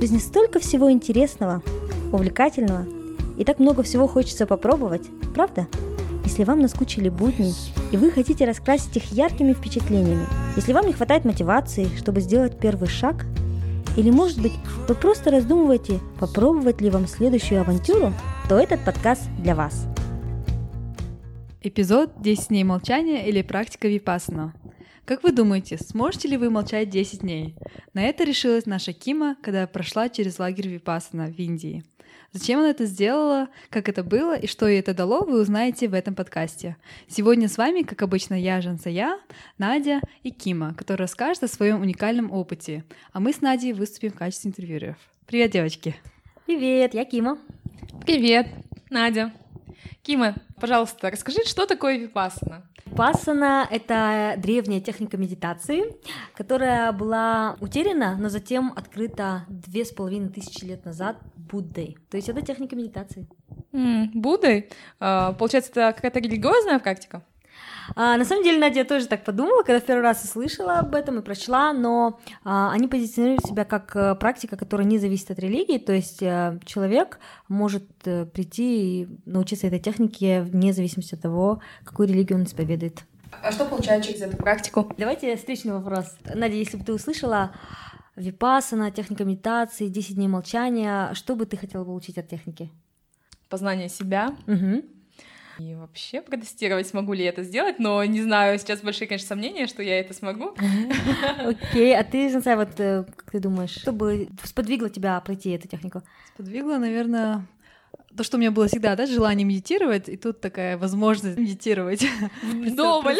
В жизни столько всего интересного, увлекательного, и так много всего хочется попробовать, правда? Если вам наскучили будни, и вы хотите раскрасить их яркими впечатлениями, если вам не хватает мотивации, чтобы сделать первый шаг, или, может быть, вы просто раздумываете, попробовать ли вам следующую авантюру, то этот подкаст для вас. Эпизод «10 дней молчания» или «Практика Випассана». Как вы думаете, сможете ли вы молчать 10 дней? На это решилась наша Кима, когда прошла через лагерь Випассана в Индии. Зачем она это сделала, как это было и что ей это дало, вы узнаете в этом подкасте. Сегодня с вами, как обычно, я, Жансая, Надя и Кима, которые расскажут о своем уникальном опыте. А мы с Надей выступим в качестве интервьюеров. Привет, девочки! Привет, я Кима. Привет, Надя. Кима, пожалуйста, расскажи, что такое Пасана — это древняя техника медитации, которая была утеряна, но затем открыта две с половиной тысячи лет назад Буддой. То есть это техника медитации. М, Буддой? А, получается, это какая-то религиозная практика? А, на самом деле, Надя, я тоже так подумала, когда в первый раз услышала об этом и прочла, но а, они позиционируют себя как а, практика, которая не зависит от религии, то есть а, человек может а, прийти и научиться этой технике вне зависимости от того, какую религию он исповедует. А что получает через эту практику? Давайте встречный вопрос. Надя, если бы ты услышала випасана, техника медитации, 10 дней молчания, что бы ты хотела получить от техники? Познание себя. Угу. И вообще протестировать, смогу ли я это сделать, но не знаю, сейчас большие, конечно, сомнения, что я это смогу. Окей, а ты, Сансай, вот как ты думаешь, что бы сподвигло тебя пройти эту технику? Сподвигло, наверное, то, что у меня было всегда, да, желание медитировать, и тут такая возможность медитировать. Вдоволь.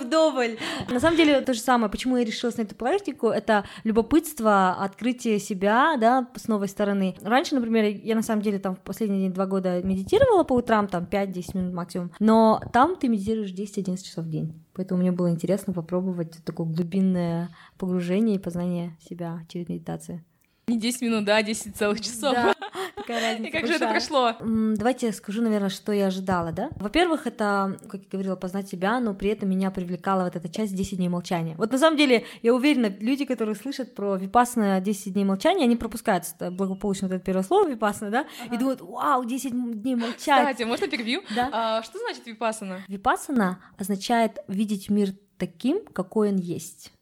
Вдоволь. На самом деле то же самое, почему я решилась на эту практику, это любопытство, открытие себя, да, с новой стороны. Раньше, например, я на самом деле там в последние два года медитировала по утрам, там 5-10 минут максимум, но там ты медитируешь 10-11 часов в день. Поэтому мне было интересно попробовать такое глубинное погружение и познание себя через медитацию. Не 10 минут, да, 10 целых часов. Да, И как же большая. это прошло? Давайте я скажу, наверное, что я ожидала, да? Во-первых, это, как я говорила, познать себя, но при этом меня привлекала вот эта часть 10 дней молчания. Вот на самом деле, я уверена, люди, которые слышат про випасна 10 дней молчания, они пропускают благополучно вот это первое слово випасна, да, и думают, вау, 10 дней молчать. Кстати, можно перебью? Да. А, что значит випассана? Випасана означает видеть мир таким, какой он есть.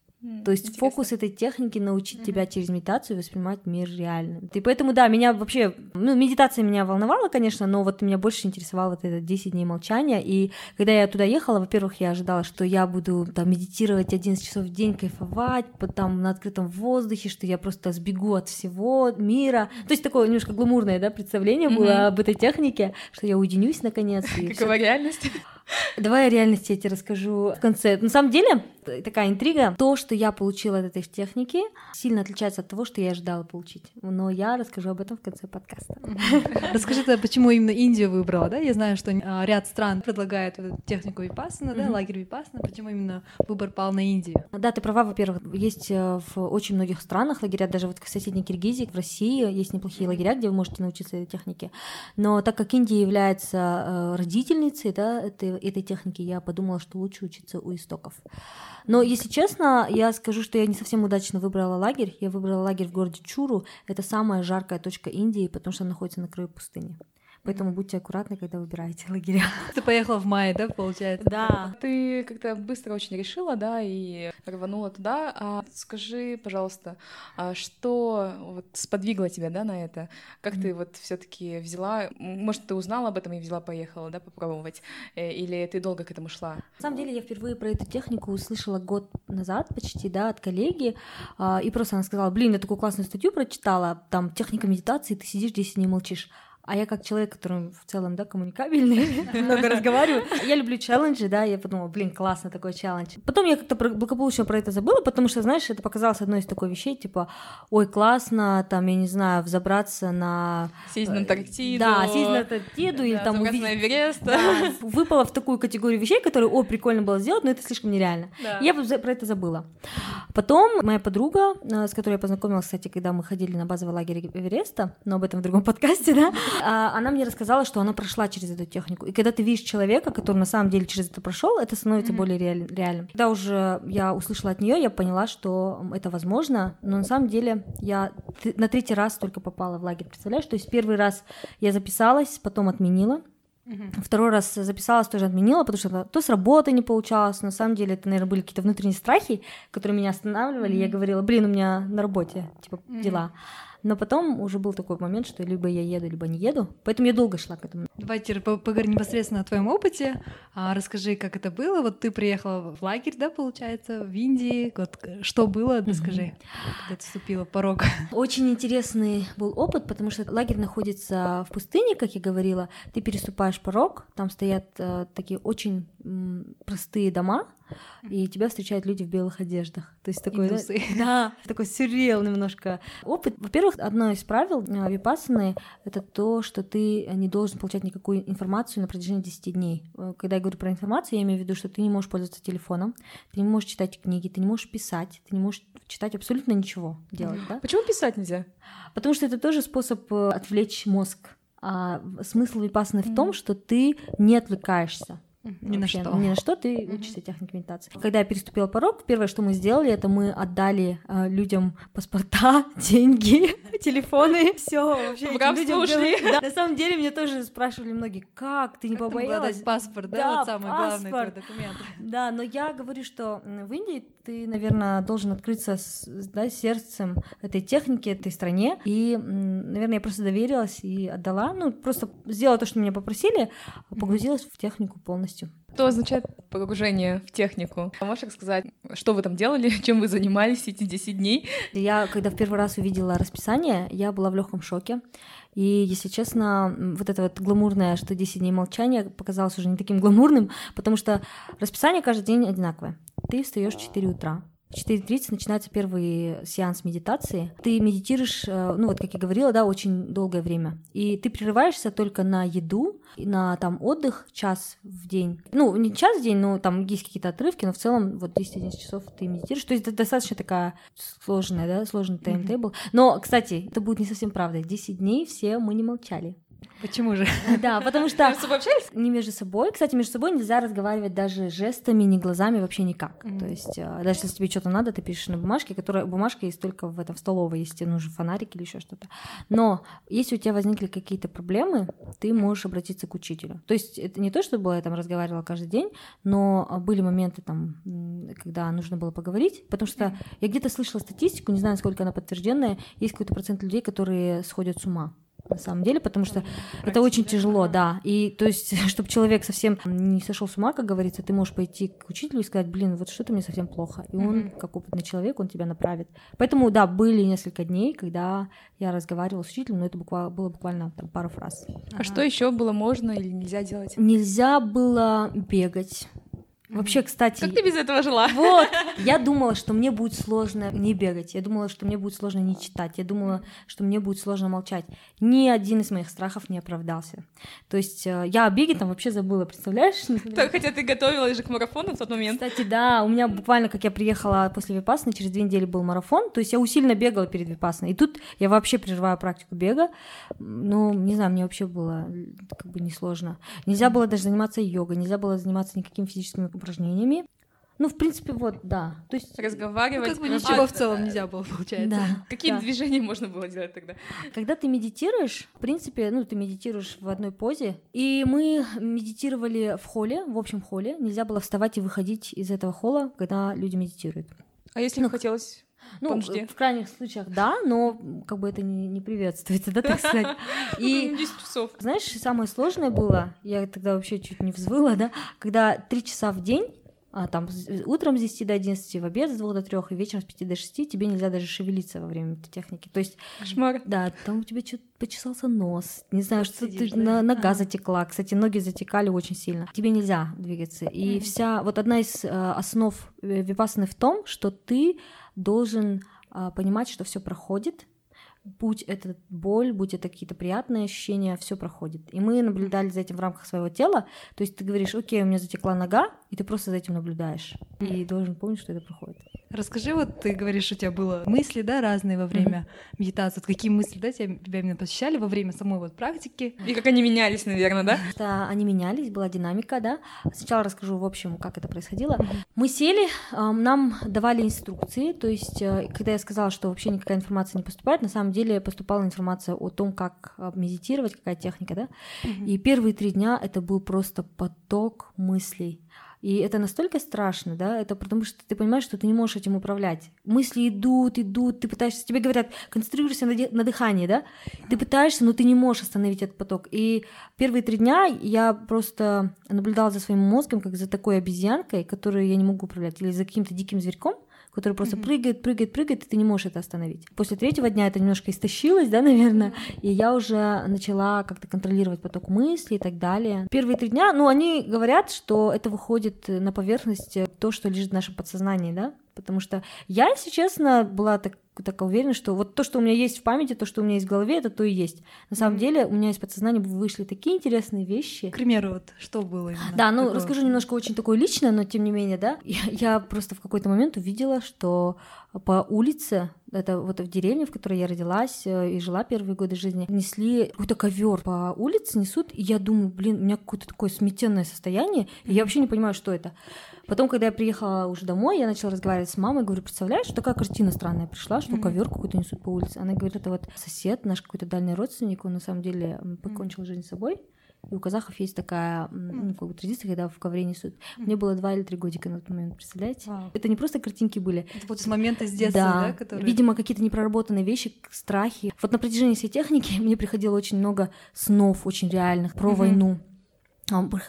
То есть Интересно. фокус этой техники научить тебя через медитацию воспринимать мир реальным. И поэтому, да, меня вообще, ну, медитация меня волновала, конечно, но вот меня больше интересовало вот это 10 дней молчания. И когда я туда ехала, во-первых, я ожидала, что я буду там медитировать 11 часов в день, кайфовать, там на открытом воздухе, что я просто сбегу от всего мира. То есть такое немножко гламурное, да, представление было Мгм. об этой технике, что я уединюсь наконец. Какова реальность? Давай о реальности я тебе расскажу в конце. На самом деле, такая интрига. То, что я получила от этой техники, сильно отличается от того, что я ожидала получить. Но я расскажу об этом в конце подкаста. Расскажи тогда, почему именно Индию выбрала, да? Я знаю, что а, ряд стран предлагает технику випассана, да, лагерь випассана. Почему именно выбор пал на Индию? Да, ты права, во-первых, есть э, в очень многих странах лагеря, даже вот в соседней Киргизии, в России есть неплохие лагеря, где вы можете научиться этой технике. Но так как Индия является э, родительницей да, этой, этой техники, я подумала, что лучше учиться у истоков. Но, если честно, я скажу, что я не совсем удачно выбрала лагерь. Я выбрала лагерь в городе Чуру. Это самая жаркая точка Индии, потому что она находится на краю пустыни. Поэтому будьте аккуратны, когда выбираете лагеря. Ты поехала в мае, да, получается? Да. Ты как-то быстро очень решила, да, и рванула туда. А скажи, пожалуйста, а что вот сподвигло тебя, да, на это? Как ты вот все-таки взяла? м, Может, ты узнала об этом и взяла, поехала, да, попробовать? Э, Или ты долго к этому шла? На самом деле я впервые про эту технику услышала год назад почти, да, от коллеги, а, и просто она сказала, блин, я такую классную статью прочитала, там техника медитации, ты сидишь 10 дней молчишь. А я как человек, который в целом, да, коммуникабельный, много разговариваю, я люблю челленджи, да, я подумала, блин, классно такой челлендж. Потом я как-то благополучно про это забыла, потому что, знаешь, это показалось одной из такой вещей, типа, ой, классно, там, я не знаю, взобраться на... Съездить на Антарктиду. Да, съездить на Антарктиду или там на увидеть... Эверест. Да, выпала в такую категорию вещей, которые, о, прикольно было сделать, но это слишком нереально. Я про это забыла. Потом моя подруга, э, с которой я познакомилась, кстати, когда мы ходили на базовый лагерь Эвереста, но об этом в другом подкасте, да, она мне рассказала, что она прошла через эту технику. И когда ты видишь человека, который на самом деле через это прошел, это становится более реальным. Когда уже я услышала от нее, я поняла, что это возможно, но на самом деле я на третий раз только попала в лагерь, представляешь? То есть первый раз я записалась, потом отменила, Угу. Второй раз записалась, тоже отменила, потому что то с работы не получалось. На самом деле это, наверное, были какие-то внутренние страхи, которые меня останавливали. mm Я говорила, блин, у меня на работе типа mm дела. Но потом уже был такой момент, что либо я еду, либо не еду. Поэтому я долго шла к этому. Давайте поговорим непосредственно о твоем опыте. А, расскажи, как это было. Вот ты приехала в лагерь, да, получается, в Индии. Вот что было, расскажи, mm-hmm. когда ты вступила в порог. Очень интересный был опыт, потому что лагерь находится в пустыне, как я говорила. Ты переступаешь порог, там стоят э, такие очень м, простые дома, и тебя встречают люди в белых одеждах. То есть такой, да, да, такой сюрреал немножко опыт. Во-первых, одно из правил э, випассаны — это то, что ты не должен получать никакую информацию на протяжении 10 дней. Э, когда я говорю про информацию, я имею в виду, что ты не можешь пользоваться телефоном, ты не можешь читать книги, ты не можешь писать, ты не можешь читать абсолютно ничего делать. Да? Почему писать нельзя? Потому что это тоже способ э, отвлечь мозг. А смысл випассаны mm-hmm. в том, что ты не отвлекаешься. Ни на что. Ни на что ты учишься технике медитации. Когда я переступила порог, первое, что мы сделали, это мы отдали э, людям паспорта, деньги, телефоны, все вообще. Ушли. Да. На самом деле меня тоже спрашивали многие, как ты не как побоялась? паспорт, да, да вот самый паспорт. главный твой документ. Да, но я говорю, что в Индии ты, наверное, должен открыться с, да, сердцем этой техники, этой стране. И, наверное, я просто доверилась и отдала. Ну, просто сделала то, что меня попросили, погрузилась в технику полностью. Что означает погружение в технику? А можешь рассказать, что вы там делали, чем вы занимались эти 10 дней? Я, когда в первый раз увидела расписание, я была в легком шоке. И, если честно, вот это вот гламурное, что 10 дней молчания, показалось уже не таким гламурным, потому что расписание каждый день одинаковое. Ты встаешь в 4 утра, в 4.30 начинается первый сеанс медитации. Ты медитируешь, э, ну вот как я говорила, да, очень долгое время. И ты прерываешься только на еду, на там отдых час в день. Ну, не час в день, но там есть какие-то отрывки, но в целом вот 10-11 часов ты медитируешь. То есть это достаточно такая сложная, да, сложный таймтейбл. Mm-hmm. Но, кстати, это будет не совсем правда. 10 дней все мы не молчали. Почему же? Да, потому что... Между собой общались? Не между собой. Кстати, между собой нельзя разговаривать даже жестами, ни глазами, вообще никак. Mm-hmm. То есть, э, даже если тебе что-то надо, ты пишешь на бумажке, которая... Бумажка есть только в этом в столовой, если тебе нужен фонарик или еще что-то. Но если у тебя возникли какие-то проблемы, ты можешь обратиться к учителю. То есть, это не то, чтобы я там разговаривала каждый день, но были моменты там, когда нужно было поговорить, потому что я где-то слышала статистику, не знаю, насколько она подтвержденная, есть какой-то процент людей, которые сходят с ума на самом деле, потому что Практика, это очень тяжело, да. И то есть, чтобы человек совсем не сошел с ума, как говорится, ты можешь пойти к учителю и сказать, блин, вот что-то мне совсем плохо. И он, mm-hmm. как опытный человек, он тебя направит. Поэтому, да, были несколько дней, когда я разговаривала с учителем, но это буквально, было буквально там, пару фраз. А ага. что еще было можно или нельзя делать? Нельзя было бегать. Вообще, кстати... Как ты без этого жила? Вот, я думала, что мне будет сложно не бегать, я думала, что мне будет сложно не читать, я думала, что мне будет сложно молчать. Ни один из моих страхов не оправдался. То есть э, я о беге там вообще забыла, представляешь? Так, хотя ты готовилась же к марафону в тот момент. Кстати, да, у меня буквально, как я приехала после Випасны, через две недели был марафон, то есть я усиленно бегала перед Випасной, и тут я вообще прерываю практику бега, ну, не знаю, мне вообще было как бы несложно. Нельзя было даже заниматься йогой, нельзя было заниматься никакими физическими упражнениями. Ну, в принципе, вот, да. То есть разговаривать. Ну, как бы ничего а, в целом нельзя было, получается. Да. Какие да. движения можно было делать тогда? Когда ты медитируешь, в принципе, ну, ты медитируешь в одной позе. И мы медитировали в холле, в общем холле. Нельзя было вставать и выходить из этого холла, когда люди медитируют. А если ну, хотелось ну, Помжде. в крайних случаях, да, но как бы это не, не приветствуется, да, так сказать. И 10 часов. Знаешь, самое сложное было, я тогда вообще чуть не взвыла, да, когда три часа в день а, там утром с 10 до 11, в обед с 2 до 3 и вечером с 5 до 6 тебе нельзя даже шевелиться во время этой техники. То есть, Кошмар. Да, там у тебя что-то почесался нос, не знаю, что ты на, нога а. затекла. Кстати, ноги затекали очень сильно. Тебе нельзя двигаться. И mm-hmm. вся вот одна из э, основ э, випассаны в том, что ты должен э, понимать, что все проходит, будь это боль, будь это какие-то приятные ощущения, все проходит. И мы наблюдали за этим в рамках своего тела. То есть ты говоришь, окей, у меня затекла нога, и ты просто за этим наблюдаешь. И должен помнить, что это проходит. Расскажи, вот ты говоришь, у тебя было мысли, да, разные во время mm-hmm. медитации. Вот какие мысли, да, тебя, тебя именно посещали во время самой вот практики? И как они менялись, наверное, да? Да, они менялись, была динамика, да. Сначала расскажу, в общем, как это происходило. Mm-hmm. Мы сели, нам давали инструкции, то есть, э, когда я сказала, что вообще никакая информация не поступает, на самом деле поступала информация о том, как э, медитировать, какая техника, да. Mm-hmm. И первые три дня это был просто поток мыслей и это настолько страшно, да, это потому что ты понимаешь, что ты не можешь этим управлять. Мысли идут, идут, ты пытаешься, тебе говорят, концентрируйся на, на дыхании, да, ты пытаешься, но ты не можешь остановить этот поток. И первые три дня я просто наблюдала за своим мозгом, как за такой обезьянкой, которую я не могу управлять, или за каким-то диким зверьком, который просто mm-hmm. прыгает, прыгает, прыгает, и ты не можешь это остановить. После третьего дня это немножко истощилось, да, наверное, и я уже начала как-то контролировать поток мыслей и так далее. Первые три дня, ну, они говорят, что это выходит на поверхность то, что лежит в нашем подсознании, да, потому что я, если честно, была так так уверена, что вот то, что у меня есть в памяти, то, что у меня есть в голове, это то и есть. На самом mm-hmm. деле у меня из подсознания вышли такие интересные вещи. К примеру, вот что было именно? Да, ну такое? расскажу немножко очень такое личное, но тем не менее, да. Я, я просто в какой-то момент увидела, что по улице, это вот в деревне, в которой я родилась э, и жила первые годы жизни, несли какой-то ковер по улице, несут, и я думаю, блин, у меня какое-то такое сметенное состояние, и я вообще не понимаю, что это. Потом, когда я приехала уже домой, я начала разговаривать с мамой, говорю, представляешь, такая картина странная пришла, что ковер какой-то несут по улице. Она говорит, это вот сосед, наш какой-то дальний родственник, он на самом деле покончил жизнь с собой. И у казахов есть такая ну, как бы традиция, когда в ковре несут. Мне было два или три годика на тот момент, представляете? Вау. Это не просто картинки были. Это вот с момента с детства, да, да которые... Видимо, какие-то непроработанные вещи, страхи. Вот на протяжении всей техники мне приходило очень много снов, очень реальных, про mm-hmm. войну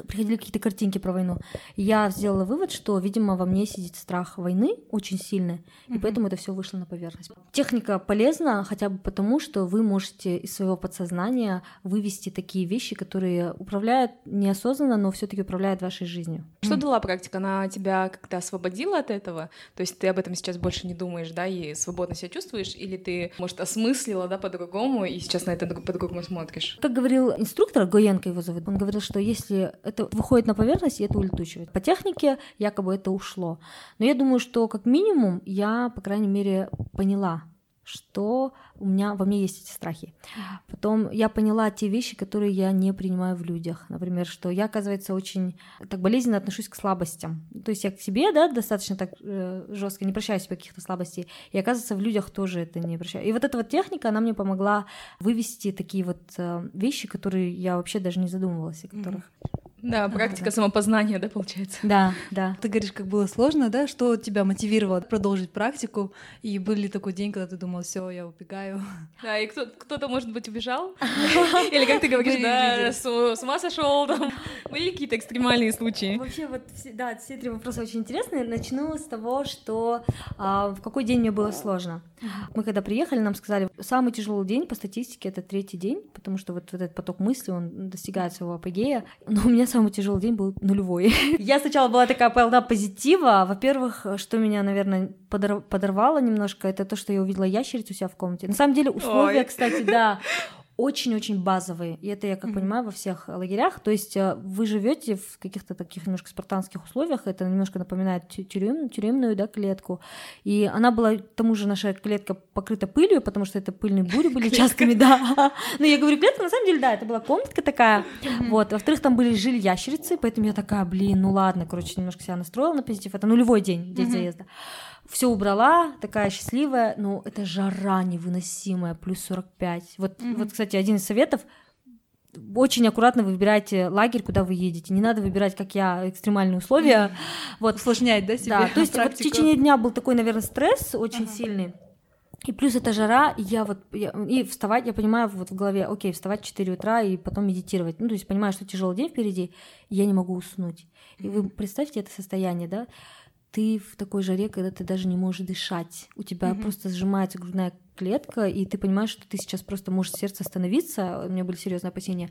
приходили какие-то картинки про войну. я сделала вывод, что, видимо, во мне сидит страх войны очень сильный, и mm-hmm. поэтому это все вышло на поверхность. Техника полезна хотя бы потому, что вы можете из своего подсознания вывести такие вещи, которые управляют неосознанно, но все-таки управляют вашей жизнью. Что дала практика? Она тебя как-то освободила от этого? То есть ты об этом сейчас больше не думаешь, да, и свободно себя чувствуешь, или ты, может, осмыслила, да, по-другому, и сейчас на это по-другому смотришь? Как говорил инструктор, Гоенко его зовут, он говорил, что если если это выходит на поверхность, и это улетучивает. По технике якобы это ушло. Но я думаю, что как минимум я, по крайней мере, поняла, что у меня во мне есть эти страхи. Потом я поняла те вещи, которые я не принимаю в людях. Например, что я, оказывается, очень так болезненно отношусь к слабостям. То есть я к себе, да, достаточно так э, жестко не прощаю себе каких-то слабостей. И оказывается, в людях тоже это не прощаю. И вот эта вот техника, она мне помогла вывести такие вот э, вещи, которые я вообще даже не задумывалась, о которых. Да, практика да. самопознания, да, получается? Да, да. Ты говоришь, как было сложно, да? Что тебя мотивировало продолжить практику? И был ли такой день, когда ты думал, все, я убегаю? Да, и кто- кто-то, может быть, убежал? Или как ты говоришь, да, с ума сошел там? Были какие-то экстремальные случаи? Вообще, вот, да, все три вопроса очень интересные. Начну с того, что а, в какой день мне было сложно. Мы когда приехали, нам сказали, самый тяжелый день по статистике это третий день, потому что вот этот поток мысли, он достигает своего апогея. Но у меня самый тяжелый день был нулевой. Я сначала была такая полна позитива. Во-первых, что меня, наверное, подорвало немножко, это то, что я увидела ящерицу у себя в комнате. На самом деле, условия, Ой. кстати, да, очень-очень базовые. И это я, как mm-hmm. понимаю, во всех лагерях. То есть э, вы живете в каких-то таких немножко спартанских условиях. Это немножко напоминает тюрем, тюремную да, клетку. И она была, к тому же, наша клетка покрыта пылью, потому что это пыльные бури были частыми, да. Но я говорю, клетка, на самом деле, да, это была комнатка такая. Вот. Во-вторых, там были жили ящерицы, поэтому я такая, блин, ну ладно, короче, немножко себя настроила на позитив. Это нулевой день, день заезда все убрала, такая счастливая, но это жара невыносимая, плюс 45. Вот, mm-hmm. вот, кстати, один из советов очень аккуратно выбирайте лагерь, куда вы едете. Не надо выбирать, как я, экстремальные условия. Mm-hmm. Вот. Усложнять, да, себе Да, то есть вот в течение дня был такой, наверное, стресс очень uh-huh. сильный. И плюс это жара, и я вот, я, и вставать, я понимаю вот в голове, окей, вставать в 4 утра и потом медитировать. Ну, то есть понимаю, что тяжелый день впереди, и я не могу уснуть. И вы представьте это состояние, да? Ты в такой жаре, когда ты даже не можешь дышать. У тебя mm-hmm. просто сжимается грудная клетка, и ты понимаешь, что ты сейчас просто можешь сердце остановиться. У меня были серьезные опасения.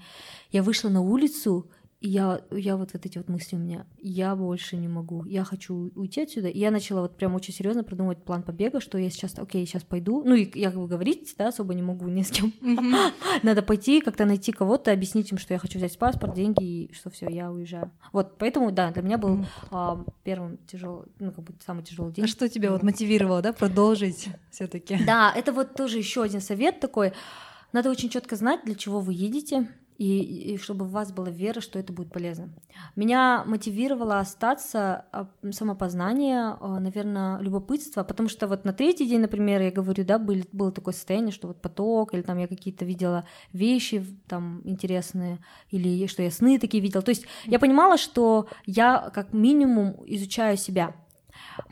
Я вышла на улицу, я, я вот, вот эти вот мысли у меня, я больше не могу, я хочу уйти отсюда. И я начала вот прям очень серьезно продумывать план побега, что я сейчас, окей, сейчас пойду. Ну и я как бы говорить, да, особо не могу ни с кем. Надо пойти, как-то найти кого-то, объяснить им, что я хочу взять паспорт, деньги, и что все, я уезжаю. Вот, поэтому, да, для меня был а, первым тяжелый, ну как бы самый тяжелый день. А что тебя вот мотивировало, да, продолжить все-таки? Да, это вот тоже еще один совет такой. Надо очень четко знать, для чего вы едете, и, и чтобы у вас была вера, что это будет полезно. Меня мотивировало остаться а, самопознание, а, наверное, любопытство, потому что вот на третий день, например, я говорю, да, был, было такое состояние, что вот поток, или там я какие-то видела вещи там интересные, или что я сны такие видела. То есть я понимала, что я как минимум изучаю себя.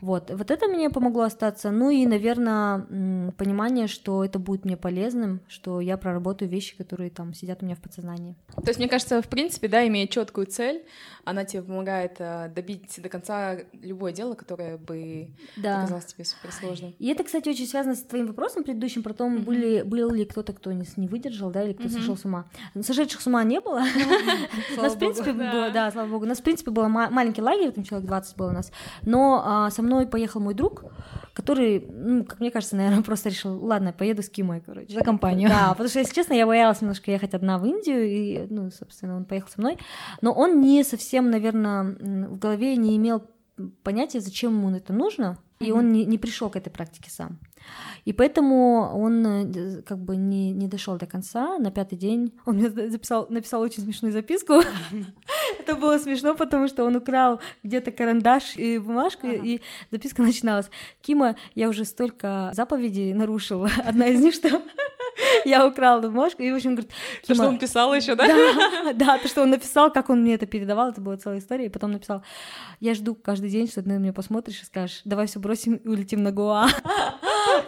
Вот, вот это мне помогло остаться. Ну и, наверное, понимание, что это будет мне полезным, что я проработаю вещи, которые там сидят у меня в подсознании. То есть, мне кажется, в принципе, да, имея четкую цель, она тебе помогает э, добить до конца любое дело, которое бы да. казалось тебе суперсложным. И это, кстати, очень связано с твоим вопросом предыдущим про то, mm-hmm. были, был ли кто-то, кто не, не выдержал, да, или кто mm-hmm. сошел с ума. Сошедших с ума не было. Нас, в принципе, было, да, слава богу, у нас, в принципе, был маленький лагерь, там человек 20 было у нас, но а, со мной поехал мой друг, который, ну, как мне кажется, наверное, просто решил, ладно, поеду с Кимой, короче. За компанию. Да, потому что, если честно, я боялась немножко ехать одна в Индию, и, ну, собственно, он поехал со мной, но он не совсем, наверное, в голове не имел понятия, зачем ему это нужно, и он не, не пришел к этой практике сам. И поэтому он э, как бы не, не дошел до конца. На пятый день он мне записал, написал очень смешную записку. Это было смешно, потому что он украл где-то карандаш и бумажку, и записка начиналась. Кима, я уже столько заповедей нарушила. Одна из них, что я украла бумажку, и, в общем, говорит... То, что он писал еще, да? Да, да, то, что он написал, как он мне это передавал, это была целая история, и потом написал, я жду каждый день, что ты на меня посмотришь и скажешь, давай все бросим и улетим на Гоа.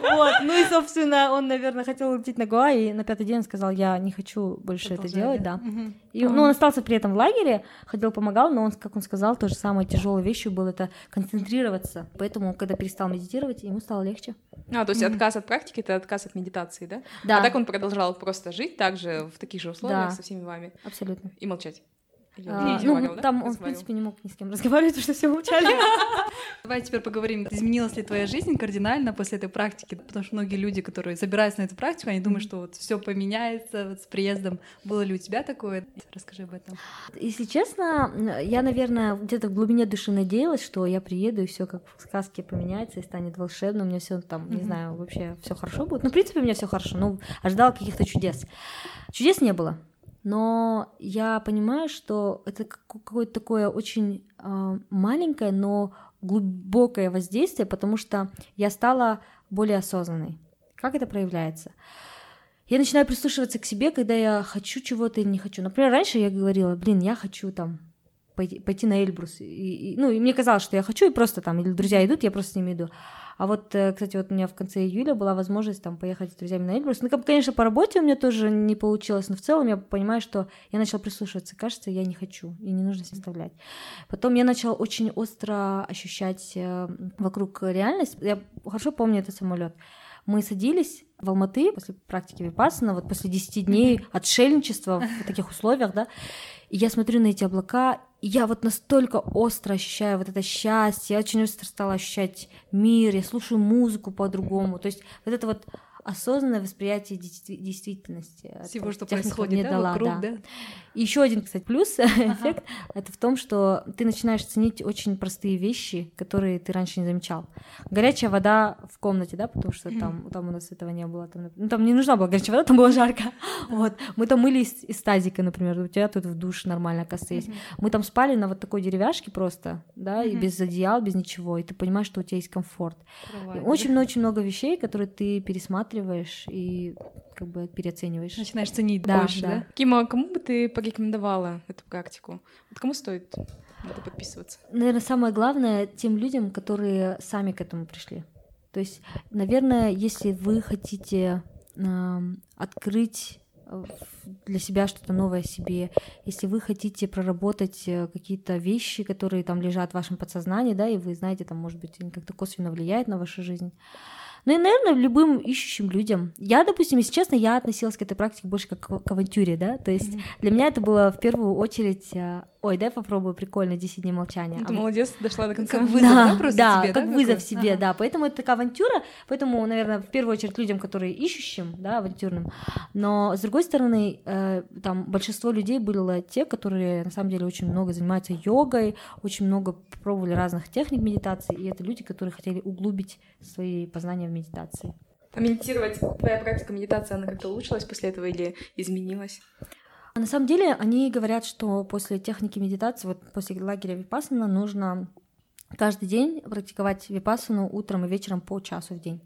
Вот, ну и, собственно, он, наверное, хотел улететь на Гоа, и на пятый день сказал, я не хочу больше это делать, да. И, ну, он остался при этом в лагере, ходил, помогал, но он, как он сказал, тоже самой тяжелой вещью было это концентрироваться. Поэтому, когда перестал медитировать, ему стало легче. А, то есть отказ от практики — это отказ от медитации, да? Да. А так он продолжал просто жить так же, в таких же условиях, со всеми вами? Абсолютно. И молчать? А, ну, да? там он, в принципе, не мог ни с кем разговаривать, потому что все молчали. Давай теперь поговорим, изменилась ли твоя жизнь кардинально после этой практики? Потому что многие люди, которые собираются на эту практику, они думают, что вот все поменяется вот с приездом. Было ли у тебя такое? Расскажи об этом. Если честно, я, наверное, где-то в глубине души надеялась, что я приеду и все как в сказке поменяется и станет волшебно, у меня все там, не знаю, вообще все хорошо будет. Ну, в принципе, у меня все хорошо, но ожидала каких-то чудес. Чудес не было но я понимаю, что это какое-то такое очень э, маленькое, но глубокое воздействие, потому что я стала более осознанной. Как это проявляется? Я начинаю прислушиваться к себе, когда я хочу чего-то или не хочу. Например, раньше я говорила, блин, я хочу там пойти, пойти на Эльбрус. И, и, ну, и мне казалось, что я хочу, и просто там, или друзья идут, я просто с ними иду. А вот, э, кстати, вот у меня в конце июля была возможность там поехать с друзьями на Эльбрус. Ну, конечно, по работе у меня тоже не получилось, но в целом я понимаю, что я начала прислушиваться. Кажется, я не хочу, и не нужно себя оставлять. Потом я начала очень остро ощущать э, вокруг реальность. Я хорошо помню этот самолет. Мы садились в Алматы после практики Випассана, вот после 10 дней отшельничества в таких условиях, да, и я смотрю на эти облака, и я вот настолько остро ощущаю вот это счастье, я очень остро стала ощущать мир, я слушаю музыку по-другому. То есть вот это вот осознанное восприятие действительности. Всего, что происходит мне да, дала, вокруг, да. да. Еще один, кстати, плюс ага. эффект это в том, что ты начинаешь ценить очень простые вещи, которые ты раньше не замечал. Горячая вода в комнате, да, потому что там, там у нас этого не было. Там, ну, там не нужна была горячая вода, там было жарко. Вот. Мы там мыли из, тазика, например, у тебя тут в душ нормально, оказывается, есть. Мы там спали на вот такой деревяшке просто, да, и без одеял, без ничего, и ты понимаешь, что у тебя есть комфорт. Очень-очень много вещей, которые ты пересматриваешь рассматриваешь и как бы переоцениваешь. Начинаешь ценить да, больше, да? да? Кима, кому бы ты порекомендовала эту практику? Вот кому стоит это подписываться? Наверное, самое главное тем людям, которые сами к этому пришли. То есть, наверное, если вы хотите э, открыть для себя что-то новое себе, если вы хотите проработать э, какие-то вещи, которые там лежат в вашем подсознании, да, и вы знаете, там, может быть, они как-то косвенно влияют на вашу жизнь, ну и, наверное, любым ищущим людям. Я, допустим, если честно, я относилась к этой практике больше как к авантюре, да, то есть mm-hmm. для меня это было в первую очередь а, ой, дай попробую, прикольно, 10 дней молчания. Ну, ты А молодец, дошла до конца. Как вызов, да, да, просто да, тебе, как да, вызов какой? себе, Ага. да. Поэтому это такая авантюра, поэтому, наверное, в первую очередь людям, которые ищущим, да, авантюрным. Но с другой стороны, э, там большинство людей было те, которые на самом деле очень много занимаются йогой, очень много пробовали разных техник медитации, и это люди, которые хотели углубить свои познания в медитации. А медитировать, твоя практика медитации, она как-то улучшилась после этого или изменилась? А на самом деле они говорят, что после техники медитации, вот после лагеря випассана нужно каждый день практиковать випассану утром и вечером по часу в день.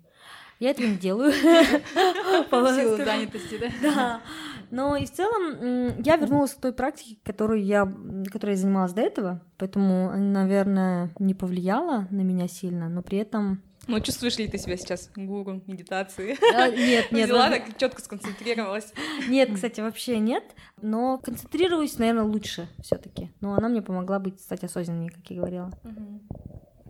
Я этого не делаю. В силу занятости, да? Да. Но и в целом я вернулась к той практике, которую я, которой я занималась до этого, поэтому, наверное, не повлияла на меня сильно, но при этом... Ну, чувствуешь ли ты себя сейчас гуру медитации? А, Нет, нет, Взяла так четко сконцентрировалась. нет, кстати, вообще нет, но концентрируюсь, наверное, лучше все таки Но она мне помогла быть, стать осознаннее, как я говорила.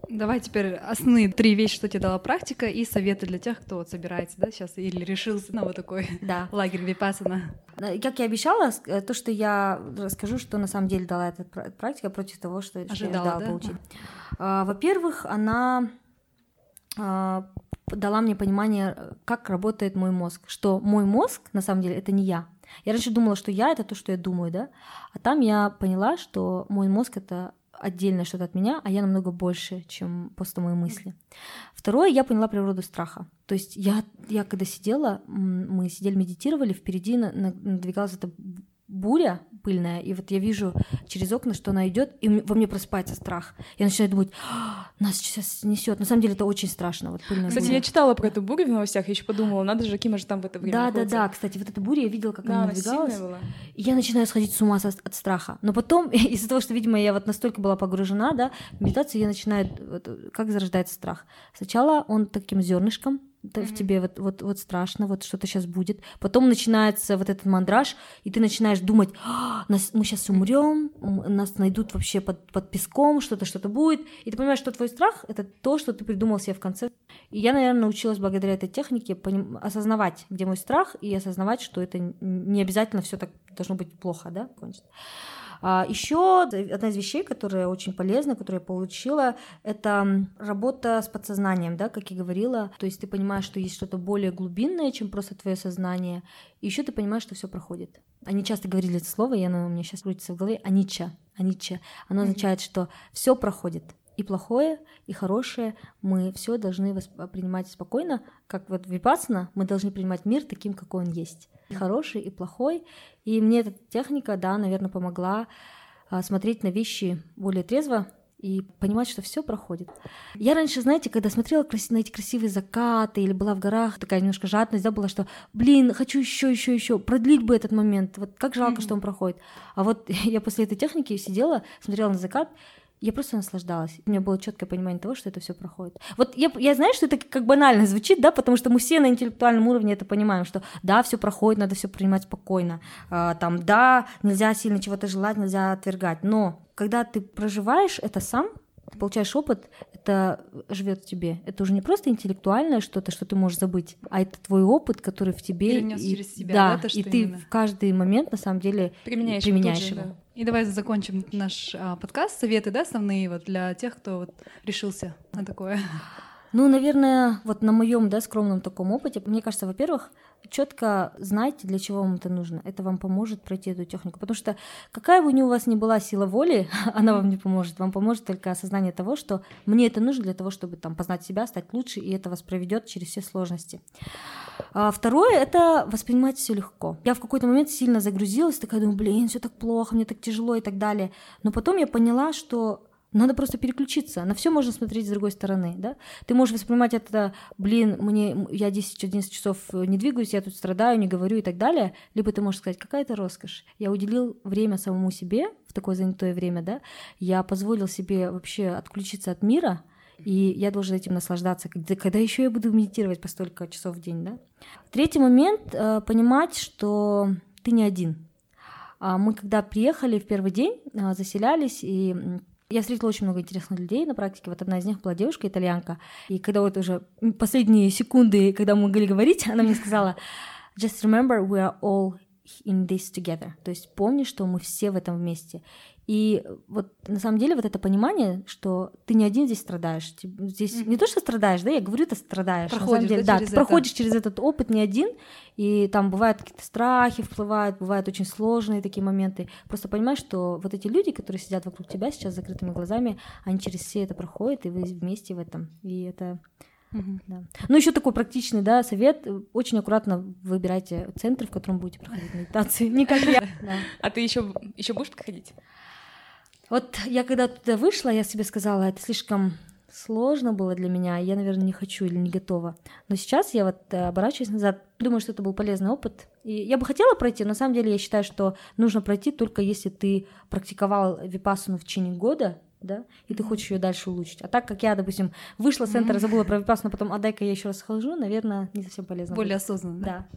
Давай теперь основные три вещи, что тебе дала практика, и советы для тех, кто вот собирается, да, сейчас или решился на вот такой Да. лагерь Випассана. Э, Как я обещала, э, то, что я расскажу, что на самом деле дала эта пра- практика против того, что, что я Ожидала, ожидала да? получить. А, Во-первых, она дала мне понимание, как работает мой мозг, что мой мозг на самом деле это не я. Я раньше думала, что я это то, что я думаю, да, а там я поняла, что мой мозг это отдельное что-то от меня, а я намного больше, чем просто мои мысли. Второе, я поняла природу страха. То есть я, я когда сидела, мы сидели, медитировали, впереди на- на- надвигалась эта буря пыльная, и вот я вижу через окна, что она идет, и во мне просыпается страх. Я начинаю думать, «А, нас сейчас несет. На самом деле это очень страшно. Вот пыльная Кстати, буря. я читала про эту бурю в новостях, я еще подумала, надо же, Кима же там в это время Да, да, находится. да. Кстати, вот эта буря, я видела, как Да, она надвигалась. была. И я начинаю сходить с ума от страха. Но потом, из-за того, что, видимо, я вот настолько была погружена, да, в медитацию, я начинаю, вот, как зарождается страх. Сначала он таким зернышком в тебе вот, вот, вот страшно, вот что-то сейчас будет. Потом начинается вот этот мандраж, и ты начинаешь думать, «А, нас, мы сейчас умрем, нас найдут вообще под, под песком, что-то, что-то будет. И ты понимаешь, что твой страх — это то, что ты придумал себе в конце. И я, наверное, научилась благодаря этой технике поним- осознавать, где мой страх, и осознавать, что это не обязательно все так должно быть плохо, да, кончится. А, еще одна из вещей, которая очень полезна, которую я получила, это работа с подсознанием, да, как я говорила. То есть ты понимаешь, что есть что-то более глубинное, чем просто твое сознание. И еще ты понимаешь, что все проходит. Они часто говорили это слово, и оно у меня сейчас крутится в голове. Анича. Анича. Оно означает, что все проходит. И плохое, и хорошее. Мы все должны воспринимать спокойно, как вот випассана, мы должны принимать мир таким, какой он есть. И хороший, и плохой. И мне эта техника, да, наверное, помогла а, смотреть на вещи более трезво и понимать, что все проходит. Я раньше, знаете, когда смотрела на эти красивые закаты или была в горах, такая немножко жадность, да, была, что, блин, хочу еще, еще, еще, продлить бы этот момент. Вот как жалко, что он проходит. А вот я после этой техники сидела, смотрела на закат, я просто наслаждалась. У меня было четкое понимание того, что это все проходит. Вот я, я знаю, что это как банально звучит, да, потому что мы все на интеллектуальном уровне это понимаем, что да, все проходит, надо все принимать спокойно. А, там, да, нельзя сильно чего-то желать, нельзя отвергать. Но когда ты проживаешь это сам, ты получаешь опыт, это живет в тебе. Это уже не просто интеллектуальное что-то, что ты можешь забыть, а это твой опыт, который в тебе. Перенёс и- через себя, да, да, то, и что ты именно. в каждый момент на самом деле Применяешь, применяешь его. же, да. И давай закончим наш а, подкаст. Советы, да, основные вот для тех, кто вот решился на такое. Ну, наверное, вот на моем, да, скромном таком опыте, мне кажется, во-первых, четко знайте, для чего вам это нужно. Это вам поможет пройти эту технику. Потому что какая бы ни у вас ни была сила воли, она вам не поможет. Вам поможет только осознание того, что мне это нужно для того, чтобы там познать себя, стать лучше, и это вас проведет через все сложности. А второе это воспринимать все легко. Я в какой-то момент сильно загрузилась, такая думаю, блин, все так плохо, мне так тяжело и так далее. Но потом я поняла, что надо просто переключиться. На все можно смотреть с другой стороны, да? Ты можешь воспринимать это, блин, мне я 10-11 часов не двигаюсь, я тут страдаю, не говорю и так далее. Либо ты можешь сказать, какая это роскошь. Я уделил время самому себе в такое занятое время, да? Я позволил себе вообще отключиться от мира, и я должен этим наслаждаться. Когда, когда еще я буду медитировать по столько часов в день, да? Третий момент э, понимать, что ты не один. А Мы когда приехали в первый день, а, заселялись, и я встретила очень много интересных людей на практике. Вот одна из них была девушка итальянка. И когда вот уже последние секунды, когда мы могли говорить, она мне сказала, just remember, we are all in this together. То есть помни, что мы все в этом вместе. И вот на самом деле вот это понимание, что ты не один здесь страдаешь. Здесь mm-hmm. не то, что страдаешь, да, я говорю, ты страдаешь. Проходишь, деле, да, да ты это. проходишь через этот опыт не один, и там бывают какие-то страхи всплывают, бывают очень сложные такие моменты. Просто понимаешь, что вот эти люди, которые сидят вокруг тебя сейчас с закрытыми глазами, они через все это проходят, и вы вместе в этом. И это Угу. Да. Ну, еще такой практичный, да, совет. Очень аккуратно выбирайте центр, в котором будете проходить медитации. Не как я. А ты еще еще будешь проходить? Вот я когда туда вышла, я себе сказала, это слишком сложно было для меня, я, наверное, не хочу или не готова. Но сейчас я вот э, оборачиваюсь назад, думаю, что это был полезный опыт. И я бы хотела пройти, но на самом деле я считаю, что нужно пройти только если ты практиковал випассану в течение года, да, и ты хочешь ее дальше улучшить. А так как я, допустим, вышла с центра, забыла про випассану, потом, а дай-ка я еще раз схожу, наверное, не совсем полезно. Более будет. осознанно. Да.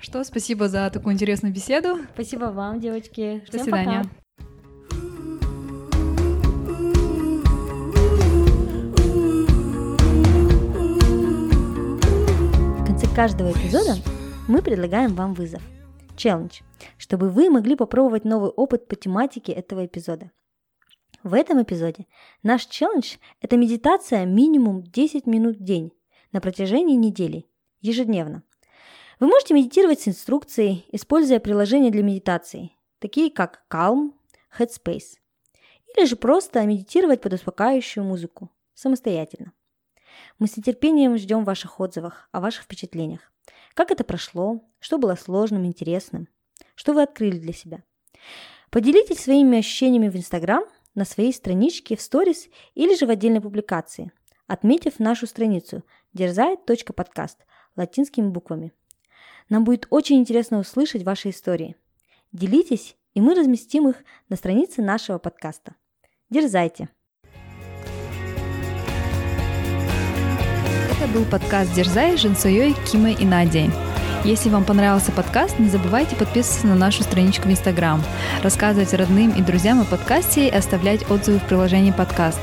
Что, спасибо за такую интересную беседу. Спасибо вам, девочки. До Всем свидания. Пока. В конце каждого эпизода мы предлагаем вам вызов. Челлендж, чтобы вы могли попробовать новый опыт по тематике этого эпизода. В этом эпизоде наш челлендж – это медитация минимум 10 минут в день на протяжении недели, ежедневно. Вы можете медитировать с инструкцией, используя приложения для медитации, такие как Calm, Headspace, или же просто медитировать под успокаивающую музыку, самостоятельно. Мы с нетерпением ждем ваших отзывов о ваших впечатлениях. Как это прошло, что было сложным, интересным, что вы открыли для себя. Поделитесь своими ощущениями в Инстаграм – на своей страничке в сторис или же в отдельной публикации, отметив нашу страницу дерзает.подкаст латинскими буквами. Нам будет очень интересно услышать ваши истории. Делитесь, и мы разместим их на странице нашего подкаста. Дерзайте! Это был подкаст «Дерзай» с Женсуей, Кимой и Надей. Если вам понравился подкаст, не забывайте подписываться на нашу страничку в Инстаграм, рассказывать родным и друзьям о подкасте и оставлять отзывы в приложении подкаст.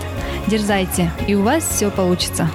Дерзайте, и у вас все получится.